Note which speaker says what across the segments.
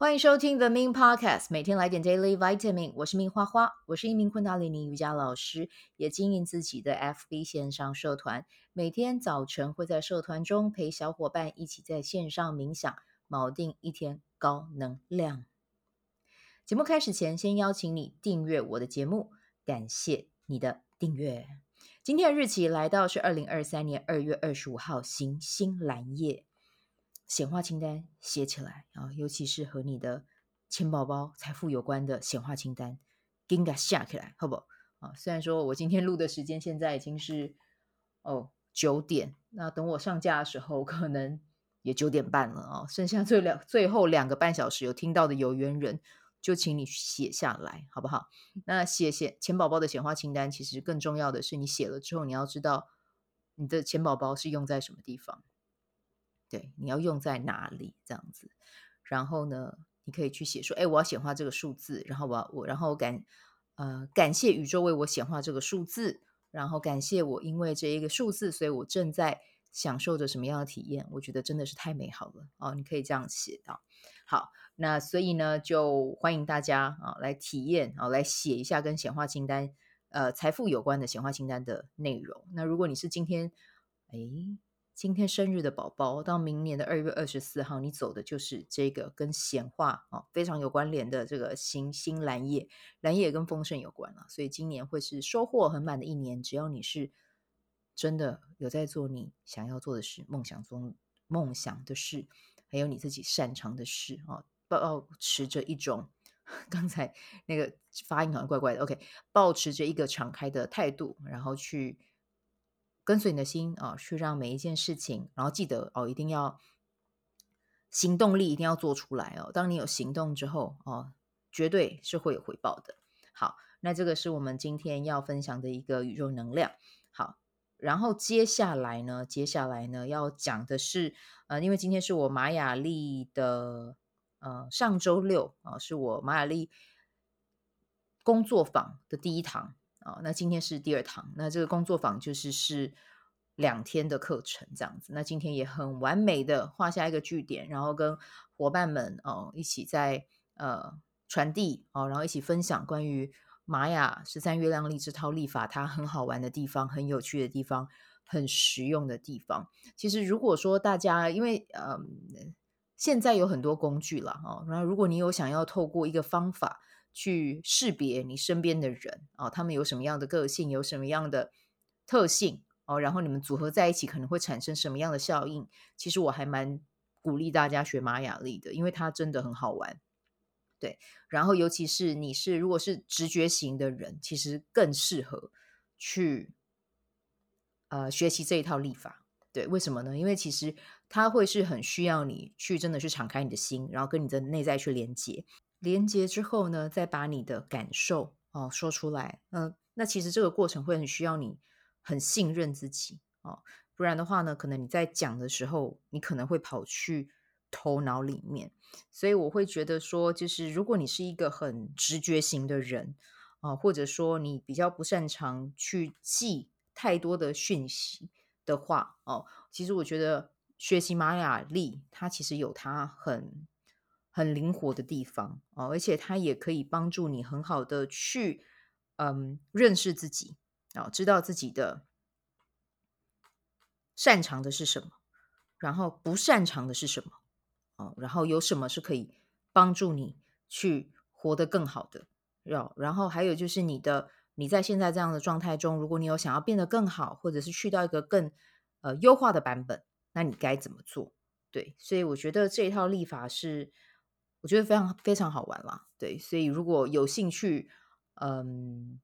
Speaker 1: 欢迎收听 The Min Podcast，每天来点 Daily Vitamin。我是命花花，我是一名昆达里尼瑜伽老师，也经营自己的 FB 线上社团。每天早晨会在社团中陪小伙伴一起在线上冥想，锚定一天高能量。节目开始前，先邀请你订阅我的节目，感谢你的订阅。今天的日期来到是二零二三年二月二十五号，行星蓝夜。显化清单写起来啊，尤其是和你的钱宝宝、财富有关的显化清单，应该下起来，好不好？啊，虽然说我今天录的时间现在已经是哦九点，那等我上架的时候可能也九点半了啊，剩下最两最后两个半小时有听到的有缘人，就请你写下来，好不好？那写写钱宝宝的显化清单，其实更重要的是你写了之后，你要知道你的钱宝宝是用在什么地方。对，你要用在哪里这样子？然后呢，你可以去写说，哎，我要显化这个数字，然后我要我，然后感呃感谢宇宙为我显化这个数字，然后感谢我因为这一个数字，所以我正在享受着什么样的体验？我觉得真的是太美好了哦！你可以这样写啊。好，那所以呢，就欢迎大家啊来体验啊，来写一下跟显化清单呃财富有关的显化清单的内容。那如果你是今天哎。今天生日的宝宝，到明年的二月二十四号，你走的就是这个跟显化啊非常有关联的这个行星蓝夜，蓝夜也跟丰盛有关了，所以今年会是收获很满的一年。只要你是真的有在做你想要做的事，梦想中梦想的事，还有你自己擅长的事啊，保持着一种 刚才那个发音好像怪怪的，OK，保持着一个敞开的态度，然后去。跟随你的心啊，去让每一件事情，然后记得哦，一定要行动力一定要做出来哦。当你有行动之后哦，绝对是会有回报的。好，那这个是我们今天要分享的一个宇宙能量。好，然后接下来呢，接下来呢要讲的是呃，因为今天是我马雅历的呃上周六啊，是我马雅历工作坊的第一堂。啊、哦，那今天是第二堂，那这个工作坊就是是两天的课程这样子。那今天也很完美的画下一个句点，然后跟伙伴们哦一起在呃传递哦，然后一起分享关于玛雅十三月亮历这套历法，它很好玩的地方，很有趣的地方，很实用的地方。其实如果说大家因为呃现在有很多工具了哦，然后如果你有想要透过一个方法。去识别你身边的人哦，他们有什么样的个性，有什么样的特性哦，然后你们组合在一起可能会产生什么样的效应？其实我还蛮鼓励大家学玛雅历的，因为它真的很好玩。对，然后尤其是你是如果是直觉型的人，其实更适合去呃学习这一套历法。对，为什么呢？因为其实它会是很需要你去真的去敞开你的心，然后跟你的内在去连接。连接之后呢，再把你的感受哦说出来。嗯、那其实这个过程会很需要你很信任自己哦，不然的话呢，可能你在讲的时候，你可能会跑去头脑里面。所以我会觉得说，就是如果你是一个很直觉型的人啊、或者说你比较不擅长去记太多的讯息的话哦，其实我觉得学习玛雅历，它其实有它很。很灵活的地方哦，而且它也可以帮助你很好的去嗯认识自己啊、知道自己的擅长的是什么，然后不擅长的是什么哦，然后有什么是可以帮助你去活得更好的，然然后还有就是你的你在现在这样的状态中，如果你有想要变得更好，或者是去到一个更呃优化的版本，那你该怎么做？对，所以我觉得这一套立法是。我觉得非常非常好玩啦，对，所以如果有兴趣，嗯，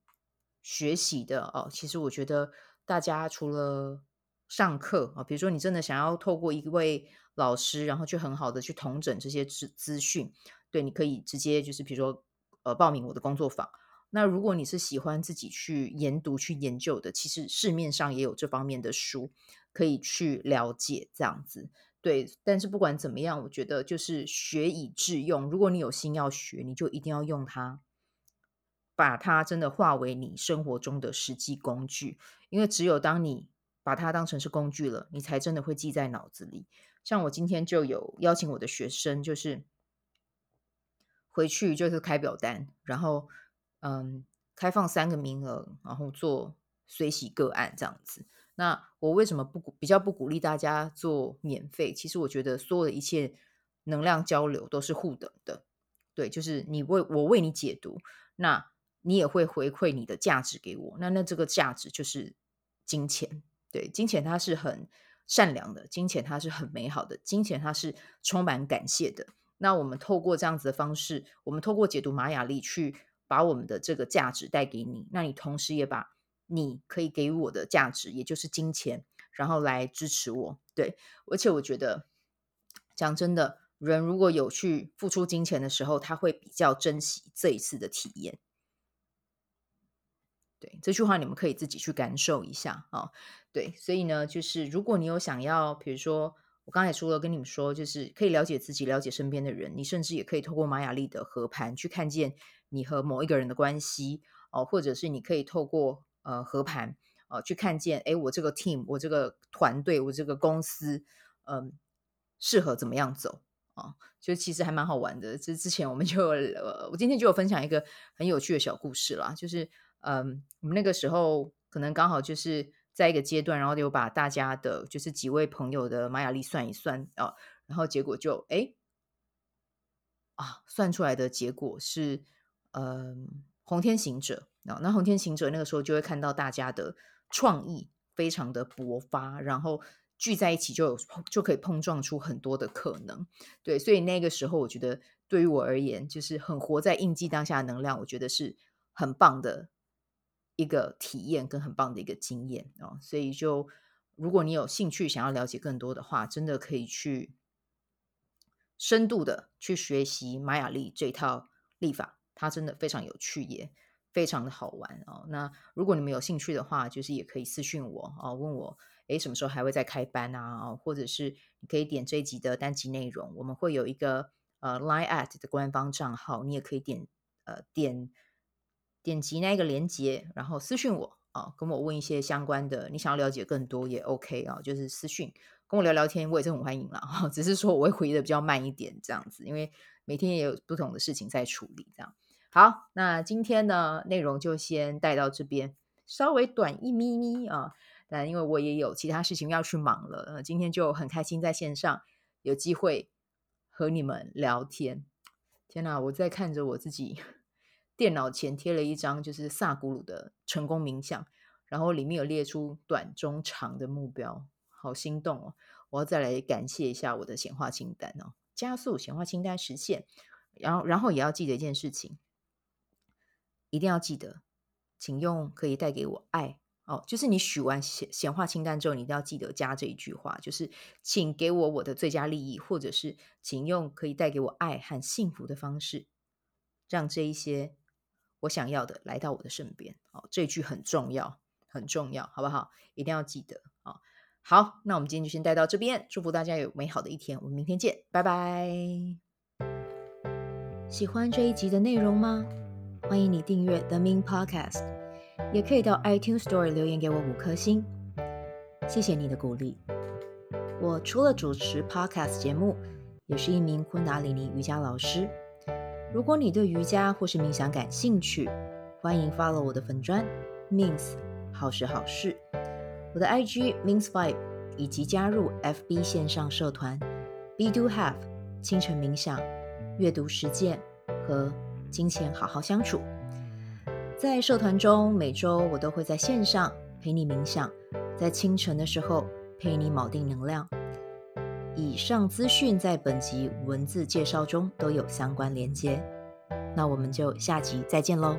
Speaker 1: 学习的哦，其实我觉得大家除了上课啊，比如说你真的想要透过一位老师，然后去很好的去统整这些资资讯，对，你可以直接就是比如说呃报名我的工作坊。那如果你是喜欢自己去研读、去研究的，其实市面上也有这方面的书可以去了解这样子。对，但是不管怎么样，我觉得就是学以致用。如果你有心要学，你就一定要用它，把它真的化为你生活中的实际工具。因为只有当你把它当成是工具了，你才真的会记在脑子里。像我今天就有邀请我的学生，就是回去就是开表单，然后嗯，开放三个名额，然后做随喜个案这样子。那我为什么不比较不鼓励大家做免费？其实我觉得所有的一切能量交流都是互等的，对，就是你为我为你解读，那你也会回馈你的价值给我，那那这个价值就是金钱，对，金钱它是很善良的，金钱它是很美好的，金钱它是充满感谢的。那我们透过这样子的方式，我们透过解读玛雅历去把我们的这个价值带给你，那你同时也把。你可以给我的价值，也就是金钱，然后来支持我。对，而且我觉得，讲真的，人如果有去付出金钱的时候，他会比较珍惜这一次的体验。对，这句话你们可以自己去感受一下啊。对，所以呢，就是如果你有想要，比如说我刚才除了跟你们说，就是可以了解自己、了解身边的人，你甚至也可以透过玛雅历的合盘去看见你和某一个人的关系哦，或者是你可以透过。呃，合盘，呃，去看见，哎，我这个 team，我这个团队，我这个公司，嗯、适合怎么样走啊？就其实还蛮好玩的。这之前我们就，呃，我今天就有分享一个很有趣的小故事啦，就是，嗯、我们那个时候可能刚好就是在一个阶段，然后就把大家的，就是几位朋友的玛雅历算一算啊，然后结果就，哎，啊，算出来的结果是，嗯、红天行者。那红天行者那个时候就会看到大家的创意非常的勃发，然后聚在一起就有就可以碰撞出很多的可能。对，所以那个时候我觉得对于我而言，就是很活在印记当下的能量，我觉得是很棒的一个体验跟很棒的一个经验哦。所以就如果你有兴趣想要了解更多的话，真的可以去深度的去学习玛雅历这套历法，它真的非常有趣耶。非常的好玩哦。那如果你们有兴趣的话，就是也可以私讯我哦，问我诶什么时候还会再开班啊？或者是你可以点这一集的单集内容，我们会有一个呃 Line at 的官方账号，你也可以点呃点点击那个连接，然后私讯我啊、哦，跟我问一些相关的，你想要了解更多也 OK 啊、哦，就是私讯跟我聊聊天，我也是很欢迎啦。哈、只是说我会回的比较慢一点这样子，因为每天也有不同的事情在处理这样。好，那今天呢，内容就先带到这边，稍微短一咪咪啊。但因为我也有其他事情要去忙了，呃，今天就很开心在线上有机会和你们聊天。天哪，我在看着我自己电脑前贴了一张就是萨古鲁的成功冥想，然后里面有列出短、中、长的目标，好心动哦！我要再来感谢一下我的显化清单哦，加速显化清单实现。然后，然后也要记得一件事情。一定要记得，请用可以带给我爱哦。就是你许完显显化清单之后，你一定要记得加这一句话，就是请给我我的最佳利益，或者是请用可以带给我爱和幸福的方式，让这一些我想要的来到我的身边。哦，这一句很重要，很重要，好不好？一定要记得哦。好，那我们今天就先带到这边，祝福大家有美好的一天，我们明天见，拜拜。喜欢这一集的内容吗？欢迎你订阅 The Min Podcast，也可以到 iTunes Store 留言给我五颗星，谢谢你的鼓励。我除了主持 Podcast 节目，也是一名昆达里尼瑜伽老师。如果你对瑜伽或是冥想感兴趣，欢迎 follow 我的粉专 Mins 好时好事，我的 IG Mins Vibe，以及加入 FB 线上社团 Be Do Have 清晨冥想、阅读实践和金钱好好相处，在社团中，每周我都会在线上陪你冥想，在清晨的时候陪你锚定能量。以上资讯在本集文字介绍中都有相关连接，那我们就下集再见喽。